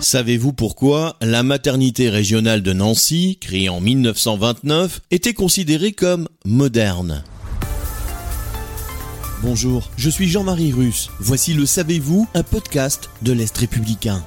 Savez-vous pourquoi la maternité régionale de Nancy, créée en 1929, était considérée comme moderne? Bonjour, je suis Jean-Marie Russe. Voici le Savez-vous, un podcast de l'Est républicain.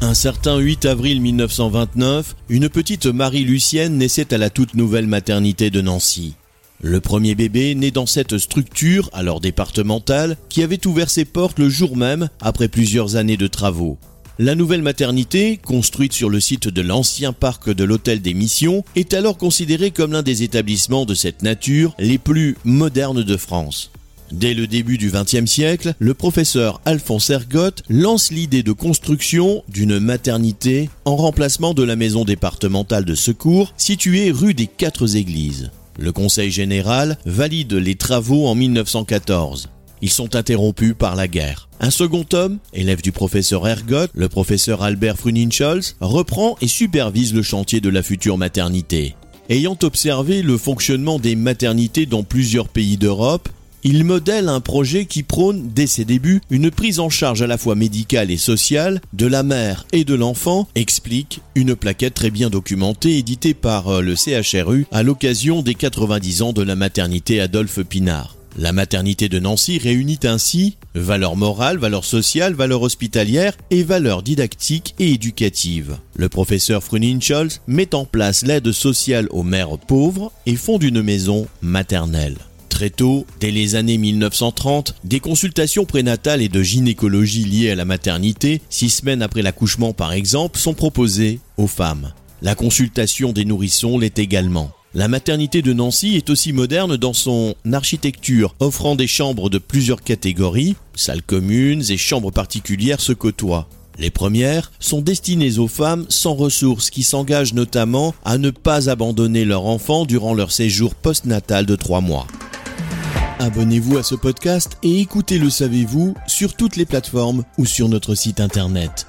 Un certain 8 avril 1929, une petite Marie-Lucienne naissait à la toute nouvelle maternité de Nancy. Le premier bébé né dans cette structure, alors départementale, qui avait ouvert ses portes le jour même après plusieurs années de travaux. La nouvelle maternité, construite sur le site de l'ancien parc de l'Hôtel des Missions, est alors considérée comme l'un des établissements de cette nature les plus modernes de France. Dès le début du XXe siècle, le professeur Alphonse Ergotte lance l'idée de construction d'une maternité en remplacement de la maison départementale de secours située rue des Quatre Églises. Le Conseil général valide les travaux en 1914. Ils sont interrompus par la guerre. Un second homme, élève du professeur Ergot, le professeur Albert Fruninscholz, reprend et supervise le chantier de la future maternité. Ayant observé le fonctionnement des maternités dans plusieurs pays d'Europe, il modèle un projet qui prône dès ses débuts une prise en charge à la fois médicale et sociale de la mère et de l'enfant, explique une plaquette très bien documentée éditée par euh, le CHRU à l'occasion des 90 ans de la maternité Adolphe Pinard. La maternité de Nancy réunit ainsi valeurs morales, valeurs sociales, valeurs hospitalières et valeurs didactiques et éducatives. Le professeur Frunin-Scholz met en place l'aide sociale aux mères pauvres et fonde une maison maternelle. Très tôt, dès les années 1930, des consultations prénatales et de gynécologie liées à la maternité, six semaines après l'accouchement par exemple, sont proposées aux femmes. La consultation des nourrissons l'est également. La maternité de Nancy est aussi moderne dans son architecture, offrant des chambres de plusieurs catégories, salles communes et chambres particulières se côtoient. Les premières sont destinées aux femmes sans ressources qui s'engagent notamment à ne pas abandonner leur enfant durant leur séjour postnatal de trois mois. Abonnez-vous à ce podcast et écoutez Le Savez-vous sur toutes les plateformes ou sur notre site internet.